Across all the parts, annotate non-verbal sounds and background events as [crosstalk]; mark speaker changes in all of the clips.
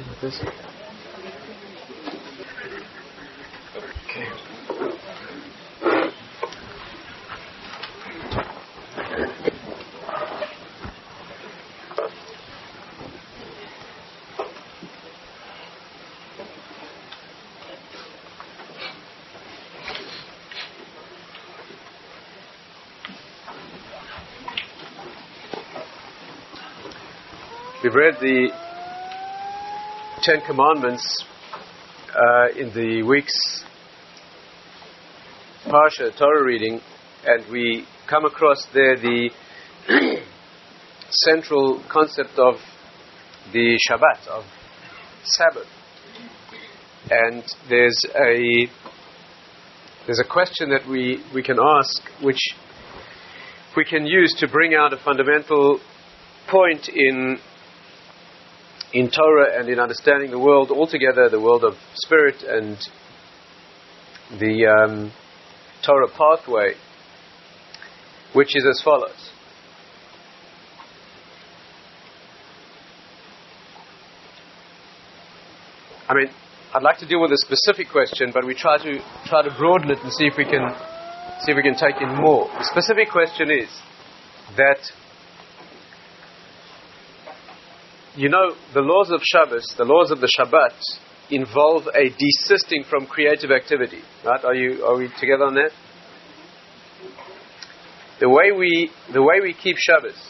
Speaker 1: okay with this? We've read the Ten Commandments uh, in the week's Parsha Torah reading, and we come across there the [clears throat] central concept of the Shabbat, of Sabbath. And there's a there's a question that we, we can ask which we can use to bring out a fundamental point in in Torah and in understanding the world altogether, the world of spirit and the um, Torah pathway, which is as follows. I mean, I'd like to deal with a specific question, but we try to try to broaden it and see if we can see if we can take in more. The specific question is that you know, the laws of Shabbos, the laws of the Shabbat, involve a desisting from creative activity. Right? Are you are we together on that? The way we the way we keep Shabbos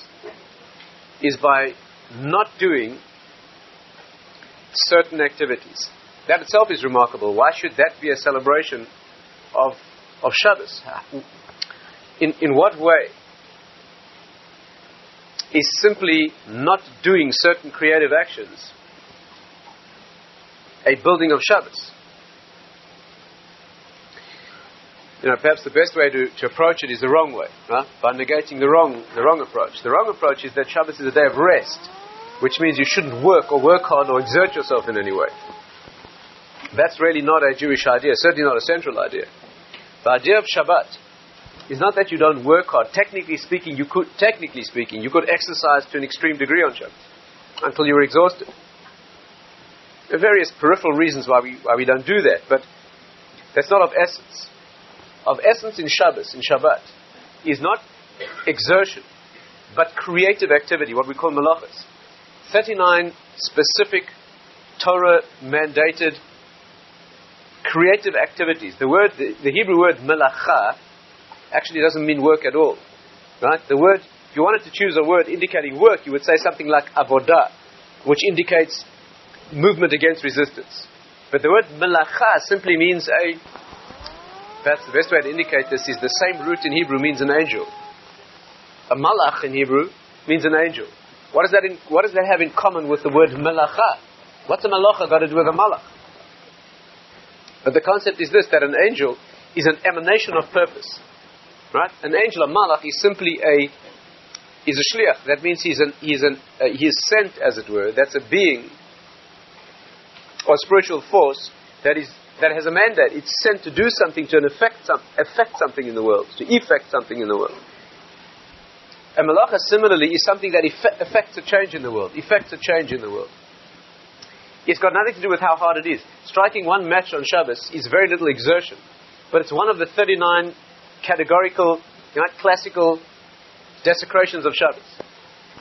Speaker 1: is by not doing certain activities. That itself is remarkable. Why should that be a celebration of of Shabbos? In in what way is simply not doing certain creative actions a building of Shabbos. You know, perhaps the best way to, to approach it is the wrong way, by negating the wrong, the wrong approach. The wrong approach is that Shabbos is a day of rest, which means you shouldn't work or work hard or exert yourself in any way. That's really not a Jewish idea, certainly not a central idea. The idea of Shabbat is not that you don't work hard. Technically speaking, you could, technically speaking, you could exercise to an extreme degree on Shabbos until you were exhausted. There are various peripheral reasons why we, why we don't do that, but that's not of essence. Of essence in Shabbos, in Shabbat, is not exertion, but creative activity, what we call malachas. 39 specific Torah mandated creative activities. The word, the, the Hebrew word melacha actually doesn't mean work at all. Right? The word, if you wanted to choose a word indicating work, you would say something like avodah, which indicates movement against resistance. But the word melacha simply means a, perhaps the best way to indicate this is the same root in Hebrew means an angel. A malach in Hebrew means an angel. What does that, in, what does that have in common with the word melacha? What's a malacha got to do with a malach? But the concept is this, that an angel is an emanation of purpose. Right? An angel, a malach, is simply a is a shliach. That means he's an he's an uh, he is sent, as it were. That's a being or spiritual force that is that has a mandate. It's sent to do something to affect some affect something in the world, to effect something in the world. A malacha similarly is something that effect, affects a change in the world, effects a change in the world. It's got nothing to do with how hard it is. Striking one match on Shabbos is very little exertion, but it's one of the 39 categorical, know, classical desecrations of Shabbos.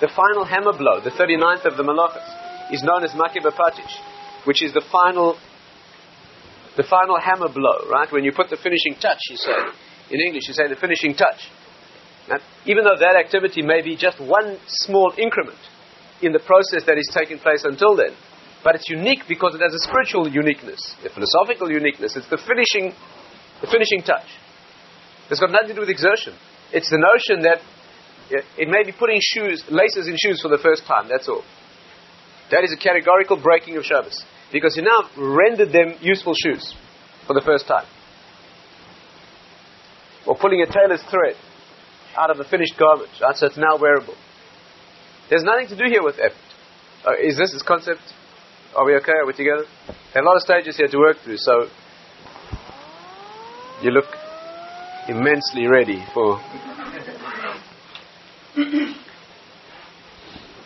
Speaker 1: The final hammer blow, the 39th of the Malachas, is known as Makeh B'Patish, which is the final, the final hammer blow, right? When you put the finishing touch, you say. In English, you say the finishing touch. Right? Even though that activity may be just one small increment in the process that is taking place until then, but it's unique because it has a spiritual uniqueness, a philosophical uniqueness. It's the finishing, the finishing touch. It's got nothing to do with exertion. It's the notion that it may be putting shoes, laces in shoes for the first time, that's all. That is a categorical breaking of Shabbos. Because you now rendered them useful shoes for the first time. Or pulling a tailor's thread out of a finished garment, right? so it's now wearable. There's nothing to do here with effort. Uh, is this this concept? Are we okay? Are we together? There are a lot of stages here to work through, so you look immensely ready for.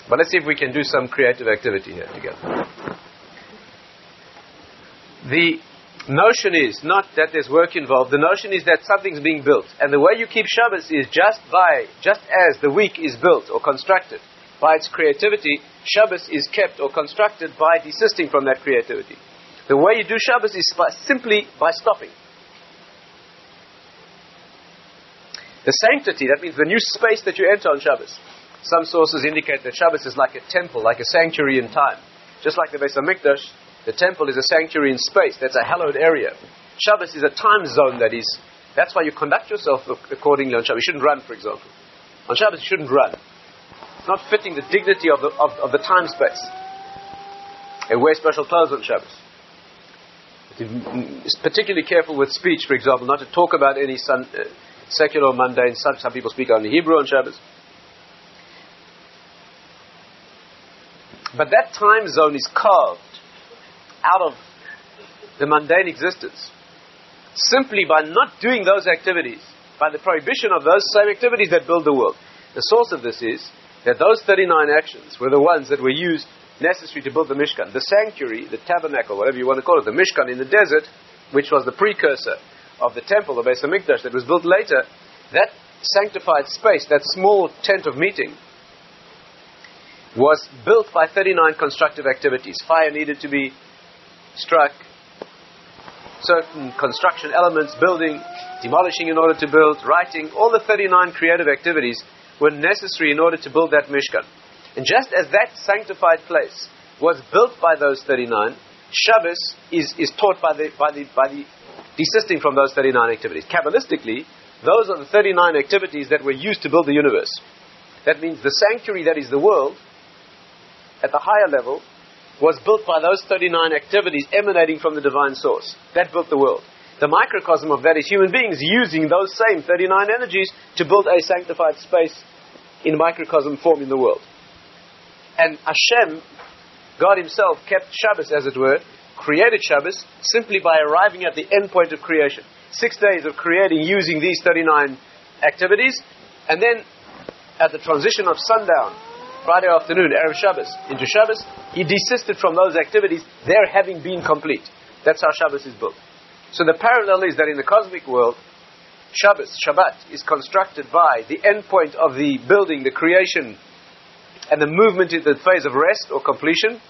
Speaker 1: but let's see if we can do some creative activity here together. the notion is not that there's work involved. The notion is that something's being built, and the way you keep Shabbos is just by, just as the week is built or constructed by its creativity. Shabbos is kept or constructed by desisting from that creativity. The way you do Shabbos is by, simply by stopping. The sanctity, that means the new space that you enter on Shabbos. Some sources indicate that Shabbos is like a temple, like a sanctuary in time. Just like the Beis HaMikdash, the temple is a sanctuary in space. That's a hallowed area. Shabbos is a time zone that is. That's why you conduct yourself accordingly on Shabbos. You shouldn't run, for example. On Shabbos, you shouldn't run. It's not fitting the dignity of the, of, of the time space. And wear special clothes on Shabbos. It's particularly careful with speech, for example, not to talk about any sun, uh, secular mundane. Some, some people speak only Hebrew on Shabbos. But that time zone is carved out of the mundane existence simply by not doing those activities, by the prohibition of those same activities that build the world. The source of this is that those 39 actions were the ones that were used necessary to build the Mishkan. The sanctuary, the tabernacle, whatever you want to call it, the Mishkan in the desert, which was the precursor of the temple, the Beis HaMikdash, that was built later, that sanctified space, that small tent of meeting, was built by 39 constructive activities. Fire needed to be struck, certain construction elements, building, demolishing in order to build, writing, all the 39 creative activities were necessary in order to build that Mishkan. And just as that sanctified place was built by those 39, Shabbos is, is taught by the, by, the, by the desisting from those 39 activities. Kabbalistically, those are the 39 activities that were used to build the universe. That means the sanctuary that is the world, at the higher level, was built by those 39 activities emanating from the divine source. That built the world. The microcosm of that is human beings using those same 39 energies to build a sanctified space in microcosm form in the world. And Hashem, God Himself, kept Shabbos, as it were, created Shabbos simply by arriving at the end point of creation. Six days of creating using these 39 activities, and then at the transition of sundown, Friday afternoon, Erev Shabbos, into Shabbos, he desisted from those activities, their having been complete. That's how Shabbos is built. So the parallel is that in the cosmic world, Shabbos, Shabbat, is constructed by the end point of the building, the creation, and the movement into the phase of rest or completion.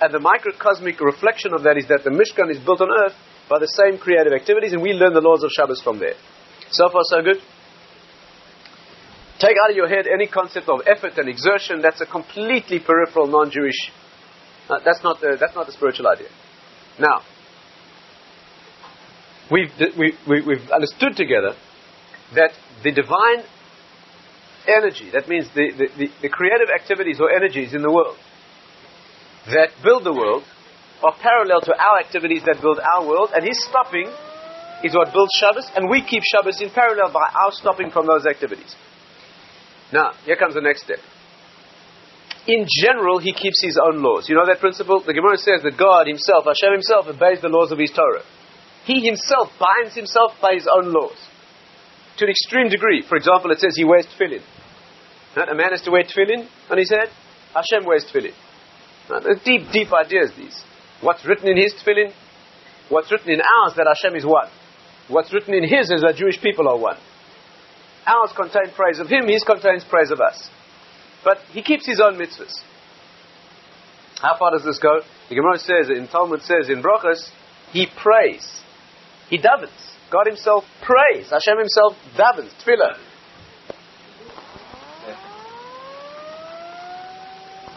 Speaker 1: And the microcosmic reflection of that is that the Mishkan is built on earth by the same creative activities, and we learn the laws of Shabbos from there. So far, so good. Take out of your head any concept of effort and exertion. That's a completely peripheral, non-Jewish. Uh, that's not the that's not the spiritual idea. Now, we've we, we, we've understood together that the divine energy, that means the, the, the, the creative activities or energies in the world that build the world, are parallel to our activities that build our world, and his stopping is what builds Shabbos, and we keep Shabbos in parallel by our stopping from those activities. Now, here comes the next step. In general, he keeps his own laws. You know that principle? The Gemara says that God himself, Hashem himself, obeys the laws of his Torah. He himself binds himself by his own laws. To an extreme degree. For example, it says he wears tefillin. A man has to wear tefillin on his head. Hashem wears tefillin. Uh, now, deep, deep ideas, these. What's written in his tefillin? What's written in ours that Hashem is one? What's written in his is that Jewish people are one. Ours contain praise of him, his contains praise of us. But he keeps his own mitzvahs. How far does this go? The Gemara says, in Talmud says, in Brochus, he prays. He davens. God himself prays. Hashem himself davens. Tefillah.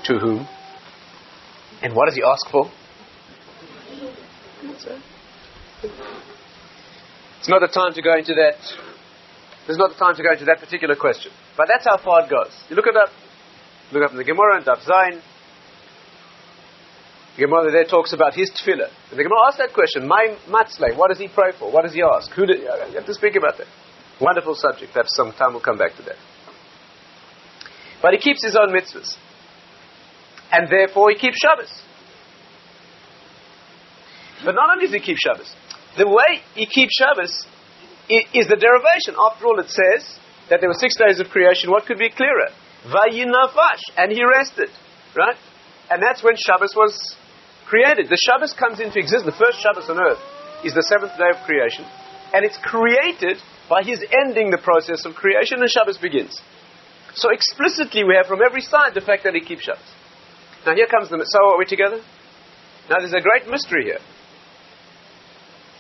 Speaker 1: To whom? And what does he ask for? It's not the time to go into that there's not the time to go into that particular question. But that's how far it goes. You look at that, look up in the Gemara and Daf Zayin. The Gemara there talks about his tefillah. And the Gemara asks that question, my matzle, what does he pray for? What does he ask? Who did, you have to speak about that. Wonderful subject. Perhaps some time we'll come back to that. But he keeps his own mitzvahs. And therefore he keeps Shabbos. But not only does he keep Shabbos, the way he keeps Shabbos is the derivation. After all, it says that there were six days of creation. What could be clearer? Vayinafash, and he rested, right? And that's when Shabbos was created. The Shabbos comes into existence. The first Shabbos on earth is the seventh day of creation, and it's created by His ending the process of creation, and Shabbos begins. So explicitly, we have from every side the fact that He keeps Shabbos. Now here comes the. So are we together? Now there's a great mystery here.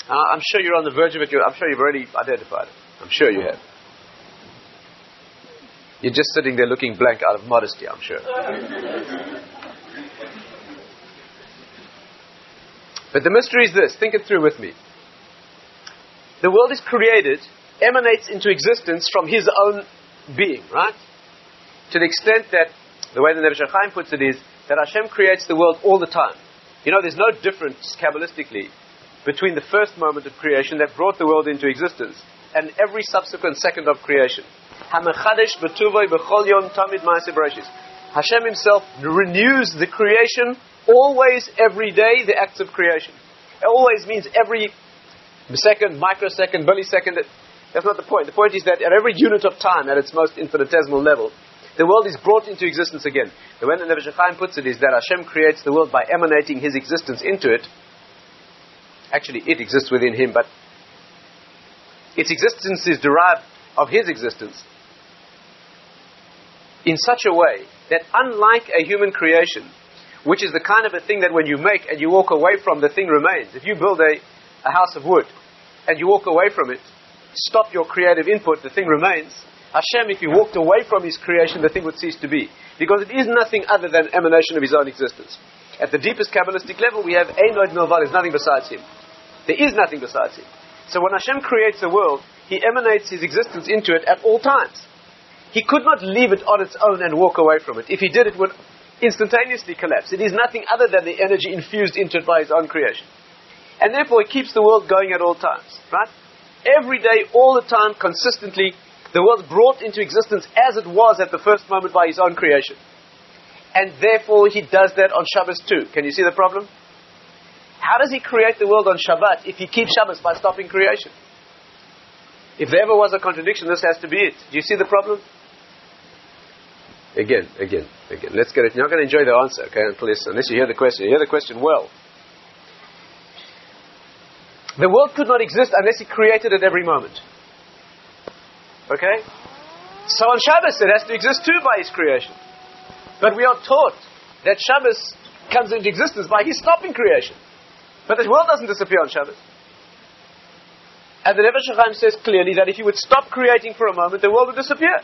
Speaker 1: Uh, I'm sure you're on the verge of it. I'm sure you've already identified it. I'm sure you have. You're just sitting there looking blank out of modesty, I'm sure. but the mystery is this think it through with me. The world is created, emanates into existence from his own being, right? To the extent that, the way the Nefesh HaChaim puts it is, that Hashem creates the world all the time. You know, there's no difference, Kabbalistically, between the first moment of creation that brought the world into existence and every subsequent second of creation. Hashem himself renews the creation always, every day, the acts of creation. It always means every second, microsecond, millisecond. That's not the point. The point is that at every unit of time, at its most infinitesimal level, the world is brought into existence again. The way the Nefesh HaChaim puts it is that Hashem creates the world by emanating His existence into it. Actually, it exists within Him, but its existence is derived of His existence in such a way that unlike a human creation, which is the kind of a thing that when you make and you walk away from, the thing remains. If you build a, a house of wood and you walk away from it, stop your creative input, the thing remains. Hashem, if he walked away from his creation, the thing would cease to be. Because it is nothing other than emanation of his own existence. At the deepest Kabbalistic level, we have Ein od milvado, is nothing besides him. There is nothing besides him. So when Hashem creates a world, he emanates his existence into it at all times. He could not leave it on its own and walk away from it. If he did, it would instantaneously collapse. It is nothing other than the energy infused into it by his own creation. And therefore, he keeps the world going at all times. Right? Every day, all the time, consistently, the world brought into existence as it was at the first moment by his own creation. And therefore, he does that on Shabbos too. Can you see the problem? How does he create the world on Shabbat if he keeps Shabbos by stopping creation? If there ever was a contradiction, this has to be it. Do you see the problem? Again, again, again. Let's get it. You're not going to enjoy the answer, okay, unless, unless you hear the question. You hear the question well. The world could not exist unless he created it every moment. Okay? So on Shabbos it has to exist too by his creation. But we are taught that Shabbos comes into existence by his stopping creation. But the world doesn't disappear on Shabbos. And the Nefesh HaChaim says clearly that if he would stop creating for a moment, the world would disappear.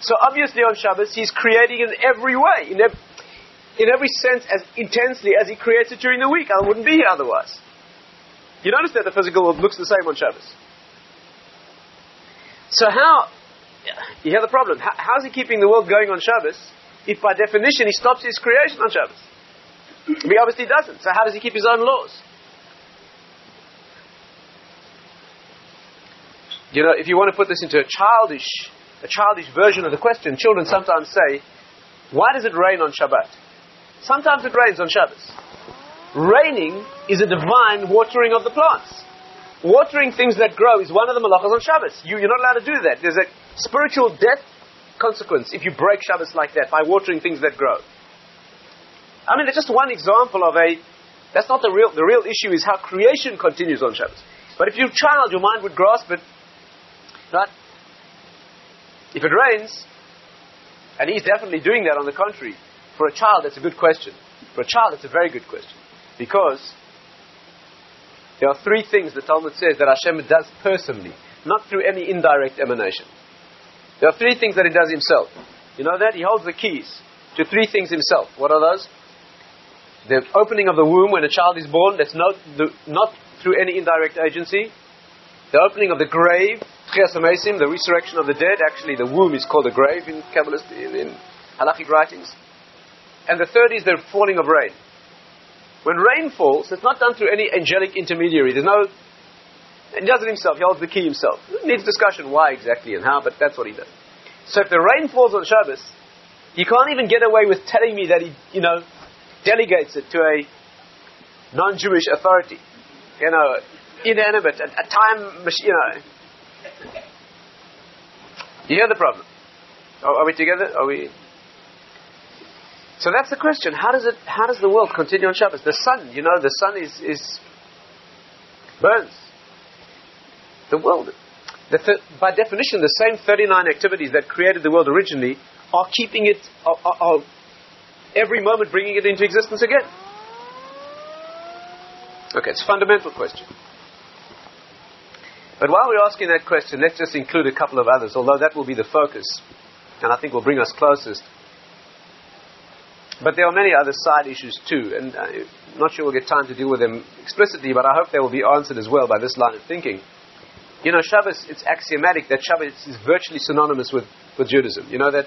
Speaker 1: So obviously on Shabbos, he's creating in every way, in, in every sense, as intensely as he creates it during the week. I wouldn't be here otherwise. You notice that the physical world looks the same on Shabbos. So how, you hear the problem, how, how's he keeping the world going on Shabbos if by definition he stops his creation on Shabbos? He obviously doesn't. So how does he keep his own laws? You know, if you want to put this into a childish, a childish version of the question, children sometimes say, why does it rain on Shabbat? Sometimes it rains on Shabbos. Raining is a divine watering of the plants. Watering things that grow is one of the malachas on Shabbos. You, you're not allowed to do that. There's a spiritual death consequence if you break Shabbos like that by watering things that grow. I mean, it's just one example of a. That's not the real. The real issue is how creation continues on Shabbos. But if you're a child, your mind would grasp it. Right? If it rains, and he's definitely doing that on the contrary, for a child, that's a good question. For a child, it's a very good question. Because there are three things the Talmud says that Hashem does personally, not through any indirect emanation. There are three things that he does himself. You know that? He holds the keys to three things himself. What are those? the opening of the womb when a child is born, that's not, not through any indirect agency. The opening of the grave, the resurrection of the dead. Actually, the womb is called a grave in Kabbalist, in, in halachic writings. And the third is the falling of rain. When rain falls, it's not done through any angelic intermediary. There's no. He does it himself. He holds the key himself. It needs discussion why exactly and how, but that's what he does. So if the rain falls on Shabbos, you can't even get away with telling me that he, you know, delegates it to a non-Jewish authority. You know, inanimate, a, a time machine, you know. You hear the problem? Are, are we together? Are we? So that's the question. How does it? How does the world continue on Shabbos? The sun, you know, the sun is is burns. The world, the th- by definition, the same 39 activities that created the world originally are keeping it, are, are, are every moment bringing it into existence again. Okay, it's a fundamental question. But while we're asking that question, let's just include a couple of others, although that will be the focus, and I think will bring us closest. But there are many other side issues too, and I'm not sure we'll get time to deal with them explicitly, but I hope they will be answered as well by this line of thinking. You know, Shabbos, it's axiomatic that Shabbos is virtually synonymous with, with Judaism. You know that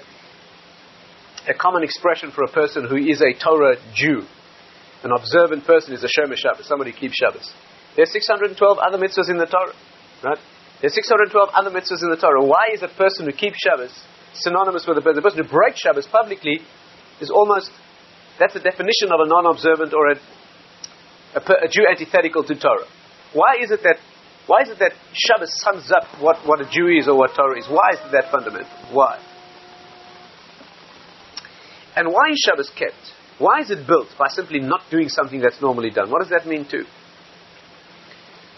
Speaker 1: a common expression for a person who is a Torah Jew, an observant person is a Shomer Shabbos, somebody who keeps Shabbos. There are 612 other mitzvahs in the Torah, right? There are 612 other mitzvahs in the Torah. Why is a person who keeps Shabbos synonymous with a person? The person who breaks Shabbos publicly is almost, that's the definition of a non-observant or a, a, a Jew antithetical to Torah. Why is it that why is it that Shabbos sums up what, what a Jew is or what Torah is? Why is it that fundamental? Why? And why is Shabbos kept? Why is it built by simply not doing something that's normally done? What does that mean too?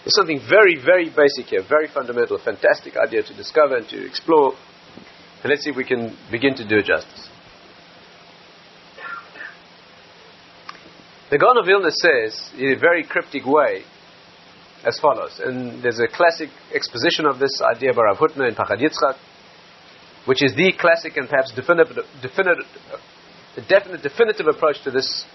Speaker 1: There's something very, very basic here, very fundamental, a fantastic idea to discover and to explore. And let's see if we can begin to do it justice. The Gaon of Vilna says, in a very cryptic way, as follows. And there's a classic exposition of this idea by Rav Hutner in Pachad Yitzchak, which is the classic and perhaps definitive, definitive, definite, definitive approach to this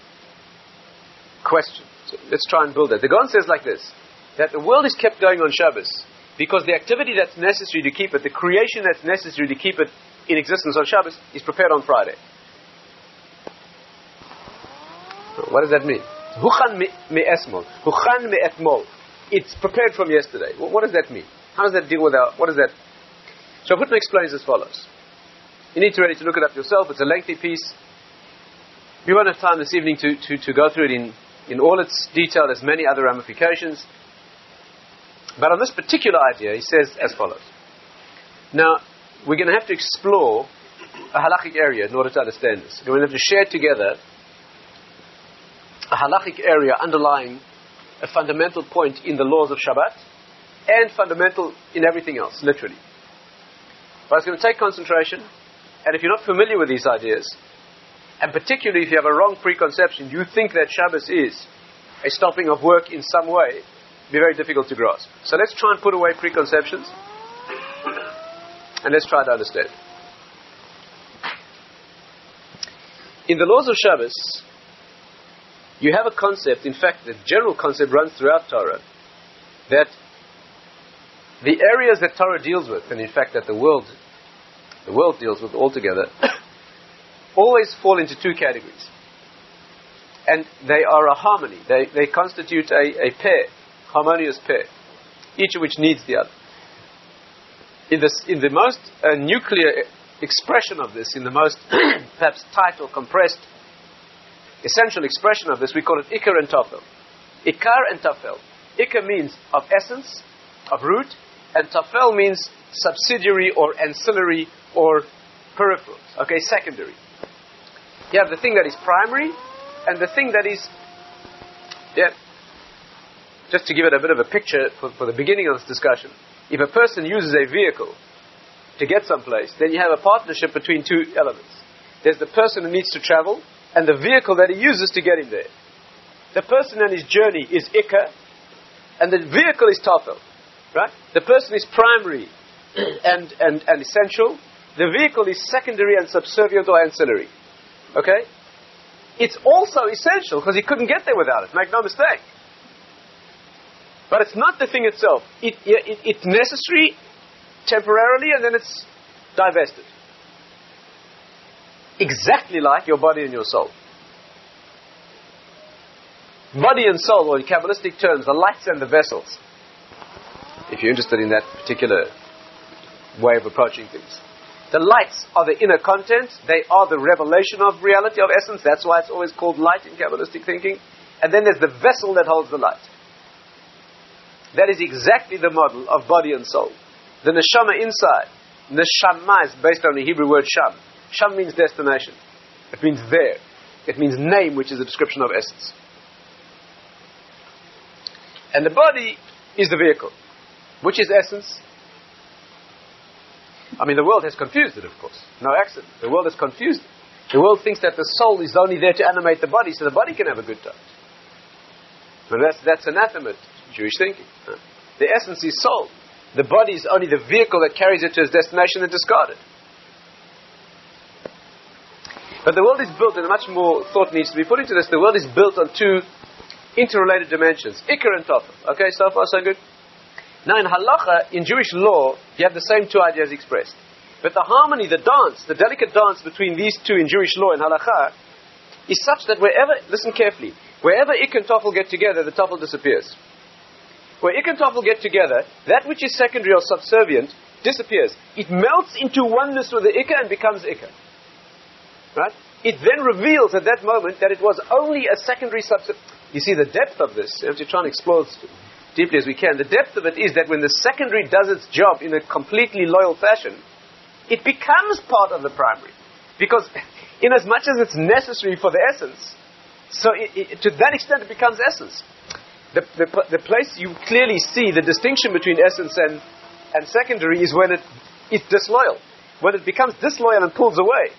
Speaker 1: question. So let's try and build it. The Gaon says like this, that the world is kept going on Shabbos because the activity that's necessary to keep it, the creation that's necessary to keep it in existence on Shabbos, is prepared on Friday. What does that mean? Huchan me esmol. Huchan me etmol. It's prepared from yesterday. What, does that mean? How does that deal with our, what is that? So Hutner explains as follows. You need to ready to look it up yourself. It's a lengthy piece. We won't have time this evening to, to, to go through it in, in all its detail. There's many other ramifications. But on this particular idea, he says as follows. Now, we're going to have to explore a halachic area in order to understand this. We're going to have to share together a halachic area underlying a fundamental point in the laws of Shabbat and fundamental in everything else, literally. But it's going to take concentration, and if you're not familiar with these ideas, and particularly if you have a wrong preconception, you think that Shabbos is a stopping of work in some way, be very difficult to grasp. So let's try and put away preconceptions and let's try to understand. In the laws of Shabbos, you have a concept, in fact, the general concept runs throughout Torah, that the areas that Torah deals with, and in fact that the world, the world deals with altogether, [coughs] always fall into two categories. And they are a harmony. They, they constitute a, a pair, harmonious pair, each of which needs the other. In, this, in the most uh, nuclear expression of this, in the most [coughs] perhaps tight or compressed essential expression of this, we call it Ikar and Tafel. Ikar and Tafel. Ikar means of essence, of root, and Tafel means subsidiary or ancillary or peripheral. Okay, secondary. You have the thing that is primary and the thing that is, yeah, just to give it a bit of a picture for, for the beginning of this discussion. If a person uses a vehicle to get someplace, then you have a partnership between two elements. There's the person who needs to travel and the vehicle that he uses to get him there. The person and his journey is Ikar, and the vehicle is Tafel. Right? The person is primary [clears throat] and, and, and essential. The vehicle is secondary and subservient or ancillary. Okay? It's also essential because he couldn't get there without it. Make no mistake. But it's not the thing itself. It, it, it's necessary temporarily and then it's divested. Exactly like your body and your soul. Body and soul, or in Kabbalistic terms, the lights and the vessels. If you're interested in that particular way of approaching things. The lights are the inner content. They are the revelation of reality, of essence. That's why it's always called light in Kabbalistic thinking. And then there's the vessel that holds the light. That is exactly the model of body and soul. The neshama inside. Neshama is based on the Hebrew word sham. Sham means destination. It means there. It means name, which is a description of essence. And the body is the vehicle. Which is essence? I mean, the world has confused it, of course. No accident. The world has confused it. The world thinks that the soul is only there to animate the body so the body can have a good time. And that's, that's anathema to Jewish thinking. The essence is soul. The body is only the vehicle that carries it to its destination and discarded. But the world is built, and much more thought needs to be put into this. The world is built on two interrelated dimensions Ikar and Tofel. Okay, so far so good? Now, in halacha, in Jewish law, you have the same two ideas expressed. But the harmony, the dance, the delicate dance between these two in Jewish law and halacha is such that wherever, listen carefully, wherever ik and tofel get together, the tofel disappears. Where ik and tofel get together, that which is secondary or subservient disappears. It melts into oneness with the ikar and becomes ikar. Right? It then reveals at that moment that it was only a secondary substance. You see the depth of this, as you have to try and explore deeply as we can. The depth of it is that when the secondary does its job in a completely loyal fashion, it becomes part of the primary. Because, in as much as it's necessary for the essence, so it, it, to that extent it becomes essence. The, the, the, place you clearly see the distinction between essence and, and secondary is when it is disloyal. When it becomes disloyal and pulls away.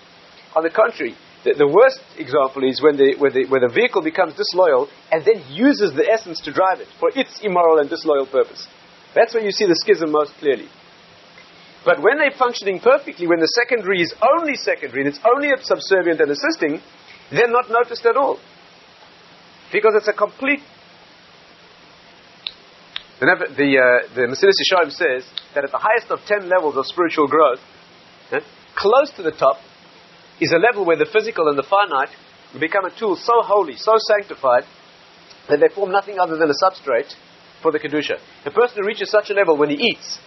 Speaker 1: On the contrary, the, the, worst example is when the, when, the, when the vehicle becomes disloyal and then uses the essence to drive it for its immoral and disloyal purpose. That's where you see the schism most clearly. But when they're functioning perfectly, when the secondary is only secondary and it's only subservient and assisting, they're not noticed at all. Because it's a complete. Whenever the uh, the says that at the highest of ten levels of spiritual growth, close to the top, is a level where the physical and the finite become a tool so holy, so sanctified, that they form nothing other than a substrate for the Kedusha. The person who reaches such a level when he eats,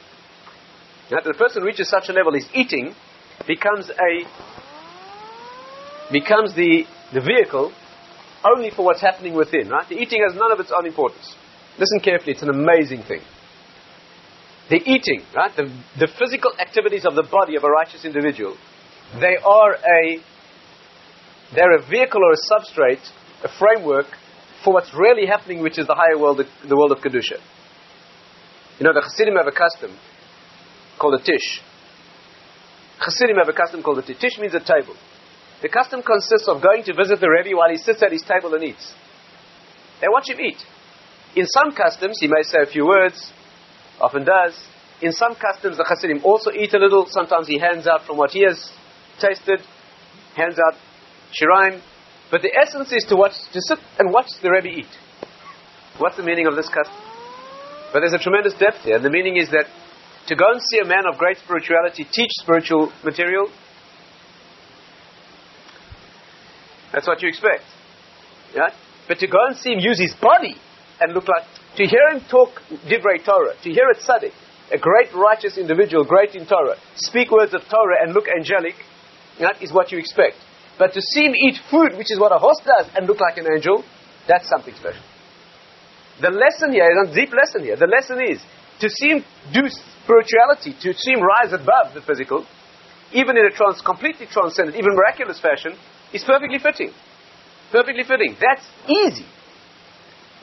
Speaker 1: the person who reaches such a level, his eating becomes a becomes the, the vehicle only for what's happening within, right? The eating has none of its own importance. Listen carefully, it's an amazing thing. The eating, right? The, the physical activities of the body of a righteous individual they are a they're a vehicle or a substrate, a framework for what's really happening, which is the higher world, the, world of kedusha. You know, the Hasidim have a custom called a tish. Hasidim have a custom called a tish. Tish means a table. The custom consists of going to visit the Rebbe while he sits at his table and eats. They watch him eat. In some customs, he may say a few words, often does. In some customs, the Hasidim also eat a little. Sometimes he hands out from what he has tasted, hands out shiraim. But the essence is to watch, to sit and watch the Rebbe eat. What's the meaning of this custom? But there's a tremendous depth here. And the meaning is that to go and see a man of great spirituality teach spiritual material, that's what you expect. Yeah? But to go and see him use his body and look like, to hear him talk Divrei Torah, to hear a tzaddik, a great righteous individual, great in Torah, speak words of Torah and look angelic, that is what you expect. But to see him eat food, which is what a host does, and look like an angel, that's something special. The lesson here is a deep lesson here. The lesson is to see him do spirituality, to see him rise above the physical, even in a trans, completely transcendent, even miraculous fashion, is perfectly fitting. Perfectly fitting. That's easy.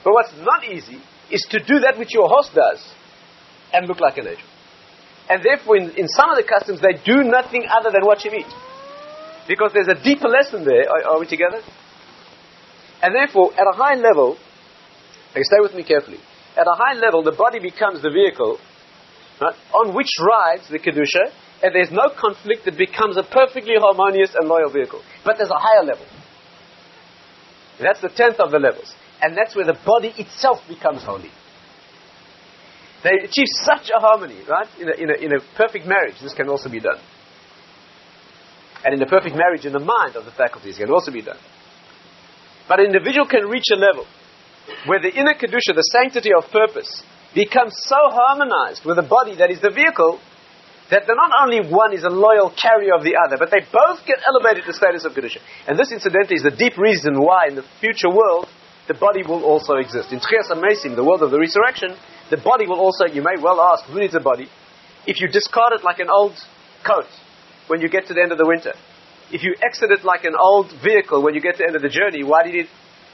Speaker 1: But what's not easy is to do that which your host does and look like an angel. And therefore, in, in some of the customs, they do nothing other than watch him eat. Because there's a deeper lesson there. Are, are we together? And therefore, at a high level, okay, stay with me carefully. At a high level, the body becomes the vehicle right, on which rides the Kedusha, and there's no conflict, it becomes a perfectly harmonious and loyal vehicle. But there's a higher level. That's the tenth of the levels. And that's where the body itself becomes holy. They achieve such a harmony, right? In a, in a, in a perfect marriage, this can also be done. And in the perfect marriage in the mind of the faculties can also be done. But an individual can reach a level where the inner Kedusha, the sanctity of purpose, becomes so harmonized with the body that is the vehicle that not only one is a loyal carrier of the other, but they both get elevated to the status of Kedusha. And this, incidentally, is the deep reason why in the future world the body will also exist. In Tchias HaMesim, the world of the resurrection, the body will also, you may well ask, who needs a body? If you discard it like an old coat, when you get to the end of the winter. if you exit it like an old vehicle when you get to the end of the journey, why did it?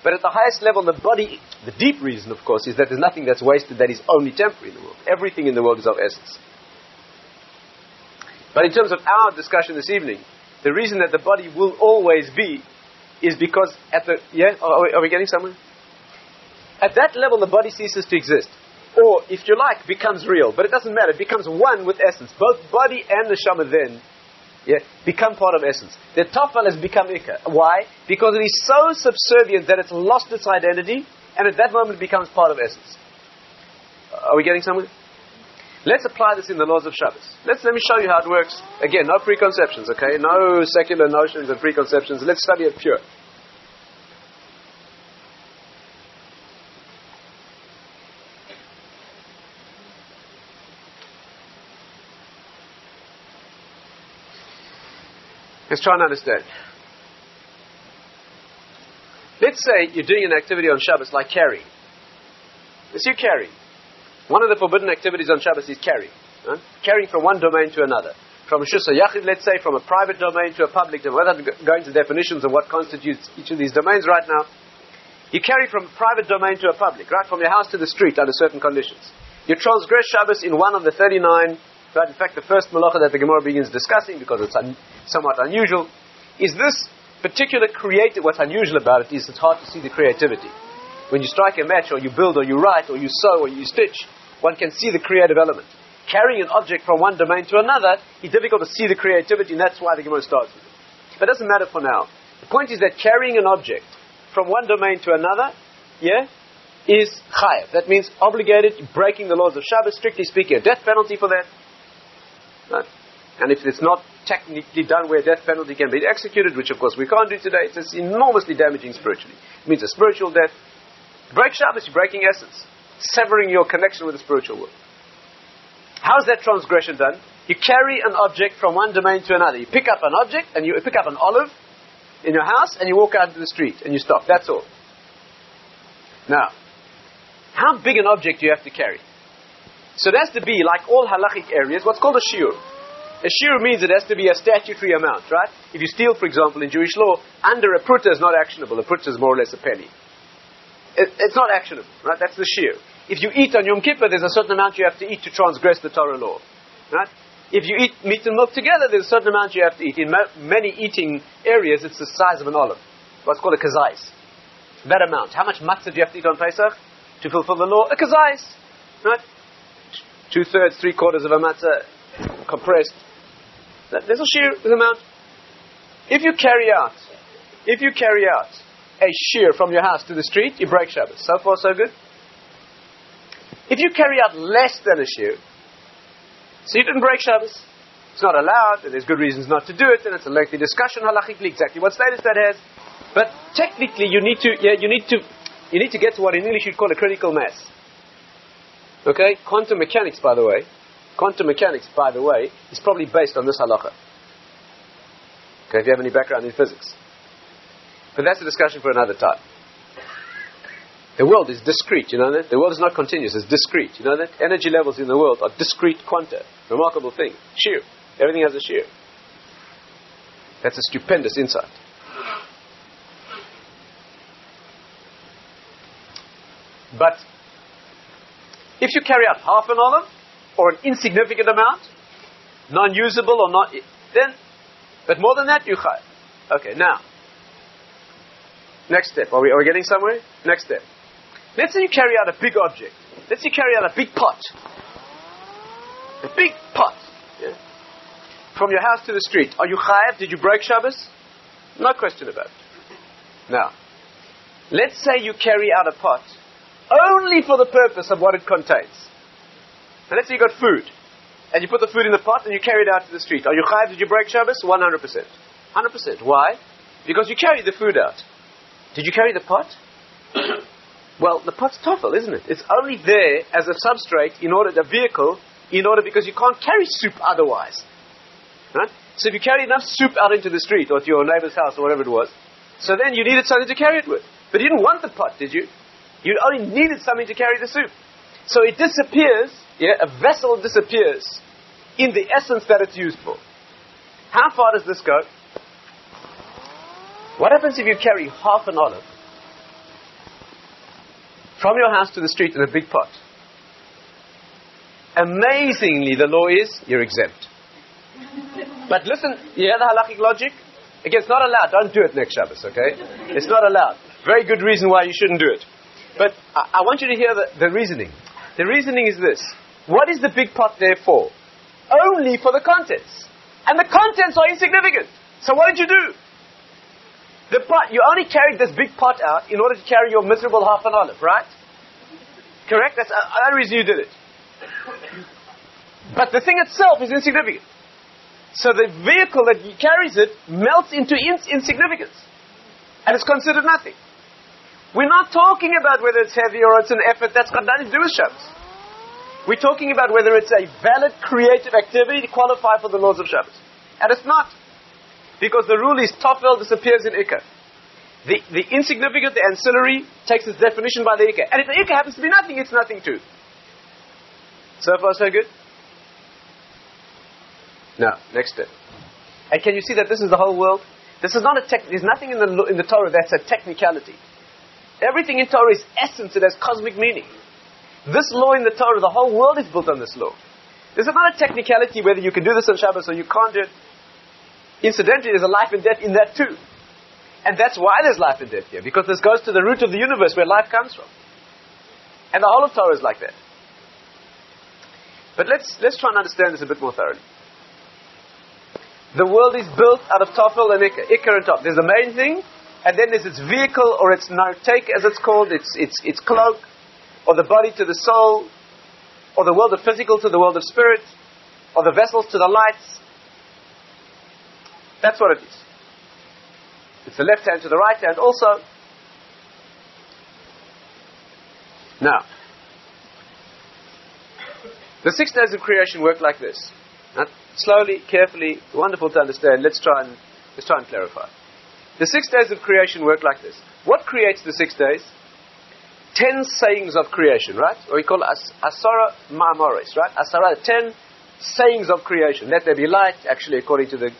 Speaker 1: But at the highest level, the body, the deep reason, of course, is that there's nothing that's wasted that is only temporary in the world. Everything in the world is of essence. But in terms of our discussion this evening, the reason that the body will always be is because at the, yeah, are we, are we getting somewhere? At that level, the body ceases to exist. Or, if you like, becomes real. But it doesn't matter. It becomes one with essence. Both body and the shama then yeah, become part of essence. The tafel has become ikar. Why? Because it is so subservient that it's lost its identity, and at that moment it becomes part of essence. Are we getting somewhere? Let's apply this in the laws of Shabbos. Let's, let me show you how it works. Again, no preconceptions, okay? No secular notions and preconceptions. Let's study it pure. Let's try and understand. Let's say you're doing an activity on Shabbos like carrying. Let's you carry. One of the forbidden activities on Shabbos is carrying. Huh? Carrying from one domain to another. From shusa yachid, let's say, from a private domain to a public domain. Without going into definitions of what constitutes each of these domains right now, you carry from a private domain to a public, right? From your house to the street under certain conditions. You transgress Shabbos in one of the 39 but in fact, the first malacha that the Gemara begins discussing, because it's un- somewhat unusual, is this particular creative. What's unusual about it is it's hard to see the creativity. When you strike a match, or you build, or you write, or you sew, or you stitch, one can see the creative element. Carrying an object from one domain to another is difficult to see the creativity, and that's why the Gemara starts with it. But it doesn't matter for now. The point is that carrying an object from one domain to another, yeah, is chayav. That means obligated, breaking the laws of Shabbat, strictly speaking, a death penalty for that. Right? And if it's not technically done where death penalty can be executed, which of course we can't do today, it's enormously damaging spiritually. It means a spiritual death. Break Shabbos, you're breaking essence, severing your connection with the spiritual world. How is that transgression done? You carry an object from one domain to another. You pick up an object and you pick up an olive in your house and you walk out into the street and you stop. That's all. Now, how big an object do you have to carry? So it has to be, like all halachic areas, what's called a shiur. A shiur means it has to be a statutory amount, right? If you steal, for example, in Jewish law, under a pruta is not actionable. A pruta is more or less a penny. It, it's not actionable, right? That's the shiur. If you eat on Yom Kippur, there's a certain amount you have to eat to transgress the Torah law, right? If you eat meat and milk together, there's a certain amount you have to eat. In ma- many eating areas, it's the size of an olive. What's called a kazais. That amount. How much matzah do you have to eat on Pesach to fulfill the law? A kazais, right? Two thirds, three quarters of a matzah compressed. There's a shiur amount. If you carry out, if you carry out a shiur from your house to the street, you break Shabbos. So far, so good. If you carry out less than a shiur, so you didn't break Shabbos. It's not allowed, and there's good reasons not to do it, and it's a lengthy discussion halachically exactly what status that has. But technically, you need to, yeah, you need to, you need to get to what in English you'd call a critical mass. Okay? Quantum mechanics, by the way, quantum mechanics, by the way, is probably based on this halacha. Okay, if you have any background in physics. But that's a discussion for another time. The world is discrete, you know that? The world is not continuous, it's discrete, you know that? Energy levels in the world are discrete quanta. Remarkable thing. Shiur. Everything has a shiur. That's a stupendous insight. But if you carry out half an olive or an insignificant amount, non-usable or not, then, but more than that, you chai. Okay, now, next step. Are we, are we getting somewhere? Next step. Let's say you carry out a big object. Let's say you carry out a big pot. A big pot. Yeah? From your house to the street. Are you chayav? Did you break Shabbos? No question about it. Now, let's say you carry out a pot only for the purpose of what it contains. And let's say you got food, and you put the food in the pot and you carry it out to the street. Are you chayiv? Did you break Shabbos? 100%. 100%. Why? Because you carried the food out. Did you carry the pot? [coughs] well, the pot's tafel, isn't it? It's only there as a substrate in order, a vehicle, in order because you can't carry soup otherwise. Right? So if you carry enough soup out into the street or to your neighbor's house or whatever it was, so then you needed something to carry it with. But you didn't want the pot, did you? You only needed something to carry the soup. So it disappears, yeah, a vessel disappears in the essence that it's used for. How far does this go? What happens if you carry half an olive from your house to the street in a big pot? Amazingly, the law is you're exempt. But listen, you hear the halachic logic? Again, it's not allowed. Don't do it next Shabbos, okay? It's not allowed. Very good reason why you shouldn't do it. But I, I want you to hear the, the reasoning. The reasoning is this. What is the big pot there for? Only for the contents. And the contents are insignificant. So what did you do? The pot, you only carried this big pot out in order to carry your miserable half an olive, right? Correct? That's the only reason you did it. But the thing itself is insignificant. So the vehicle that carries it melts into ins- insignificance. And it's considered nothing. We're not talking about whether it's heavy or it's an effort. That's got nothing to do with Shabbos. We're talking about whether it's a valid creative activity to qualify for the laws of Shabbos. And it's not. Because the rule is tofel disappears in Ikar. The, the insignificant, the ancillary, takes its definition by the Ikar. And if the Ikar happens to be nothing, it's nothing too. So far, so good? Now, next step. And can you see that this is the whole world? This is not a tech, there's nothing in the, in the Torah that's a technicality. Everything in Torah is essence, it has cosmic meaning. This law in the Torah, the whole world is built on this law. This is not a technicality whether you can do this on Shabbos or you can't do it. Incidentally, there's a life and death in that too. And that's why there's life and death here, because this goes to the root of the universe where life comes from. And the whole of Torah is like that. But let's, let's try and understand this a bit more thoroughly. The world is built out of tafel and ikar. Ikar and top. There's the main thing, and then there's its vehicle, or its nartik, as it's called, its, its, its cloak, or the body to the soul, or the world of physical to the world of spirit, or the vessels to the lights. That's what it is. It's the left hand to the right hand also. Now, the six days of creation work like this. Now, slowly, carefully, wonderful to understand. Let's try and let's try and clarify. The six days of creation work like this. What creates the six days? Ten sayings of creation, right? Or we call it as, Asara Ma'amoris, right? Asara, ten sayings of creation. Let there be light. Actually, according to the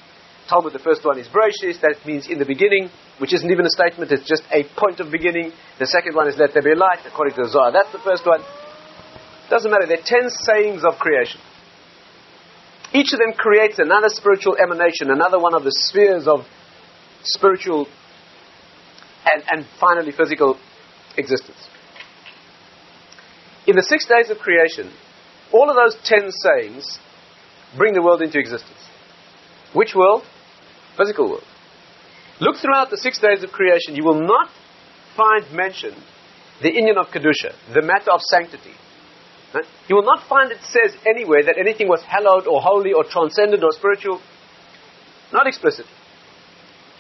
Speaker 1: Talmud, the first one is Bereshis. That means in the beginning, which isn't even a statement. It's just a point of beginning. The second one is Let there be light. According to the Zohar, that's the first one. Doesn't matter. There are ten sayings of creation. Each of them creates another spiritual emanation, another one of the spheres of spiritual and, and finally physical existence. In the six days of creation, all of those ten sayings bring the world into existence. Which world? Physical world. Look throughout the six days of creation, you will not find mentioned the inyan of Kedusha, the matter of sanctity, Right? You will not find it says anywhere that anything was hallowed or holy or transcendent or spiritual. Not explicit.